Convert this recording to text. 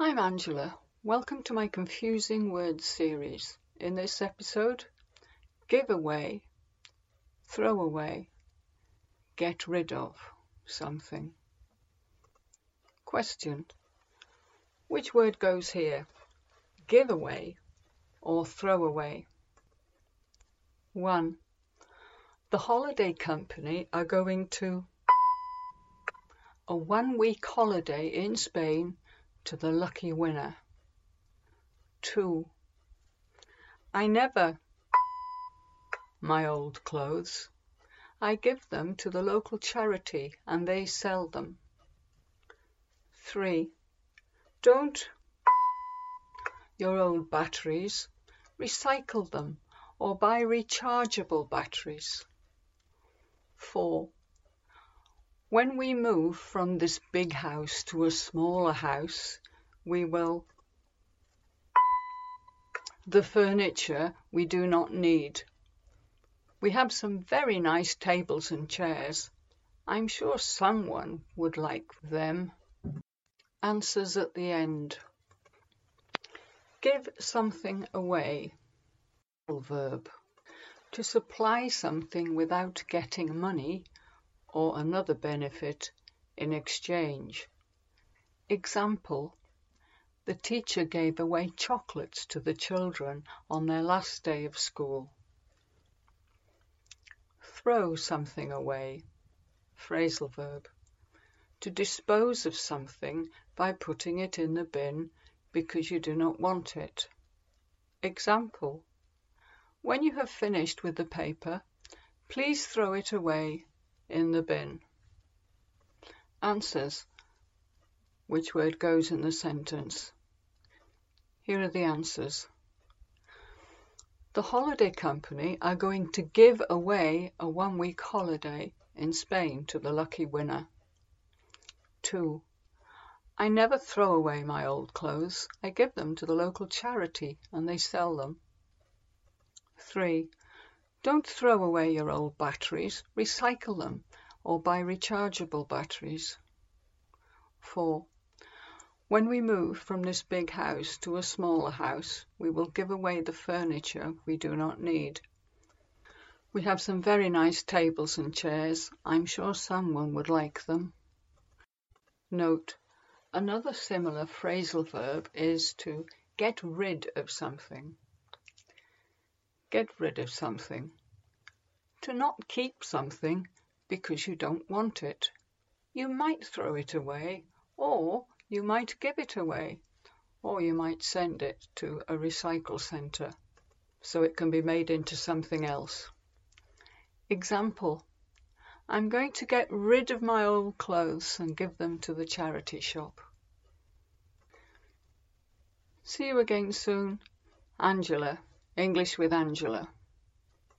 I'm Angela. Welcome to my Confusing Words series. In this episode, give away, throw away, get rid of something. Question Which word goes here? Give away or throw away? 1. The holiday company are going to a one week holiday in Spain to the lucky winner. 2. I never my old clothes. I give them to the local charity and they sell them. 3. Don't your old batteries, recycle them or buy rechargeable batteries. 4. When we move from this big house to a smaller house, we will the furniture we do not need. We have some very nice tables and chairs. I'm sure someone would like them. Answers at the end. Give something away. Verb. To supply something without getting money or another benefit in exchange. Example The teacher gave away chocolates to the children on their last day of school. Throw something away. Phrasal verb. To dispose of something by putting it in the bin because you do not want it. Example When you have finished with the paper, please throw it away in the bin. Answers. Which word goes in the sentence? Here are the answers. The holiday company are going to give away a one week holiday in Spain to the lucky winner. 2. I never throw away my old clothes. I give them to the local charity and they sell them. 3. Don't throw away your old batteries, recycle them or buy rechargeable batteries. 4. When we move from this big house to a smaller house, we will give away the furniture we do not need. We have some very nice tables and chairs. I'm sure someone would like them. Note, another similar phrasal verb is to get rid of something. Get rid of something. To not keep something because you don't want it. You might throw it away, or you might give it away, or you might send it to a recycle centre so it can be made into something else. Example I'm going to get rid of my old clothes and give them to the charity shop. See you again soon. Angela. English with Angela.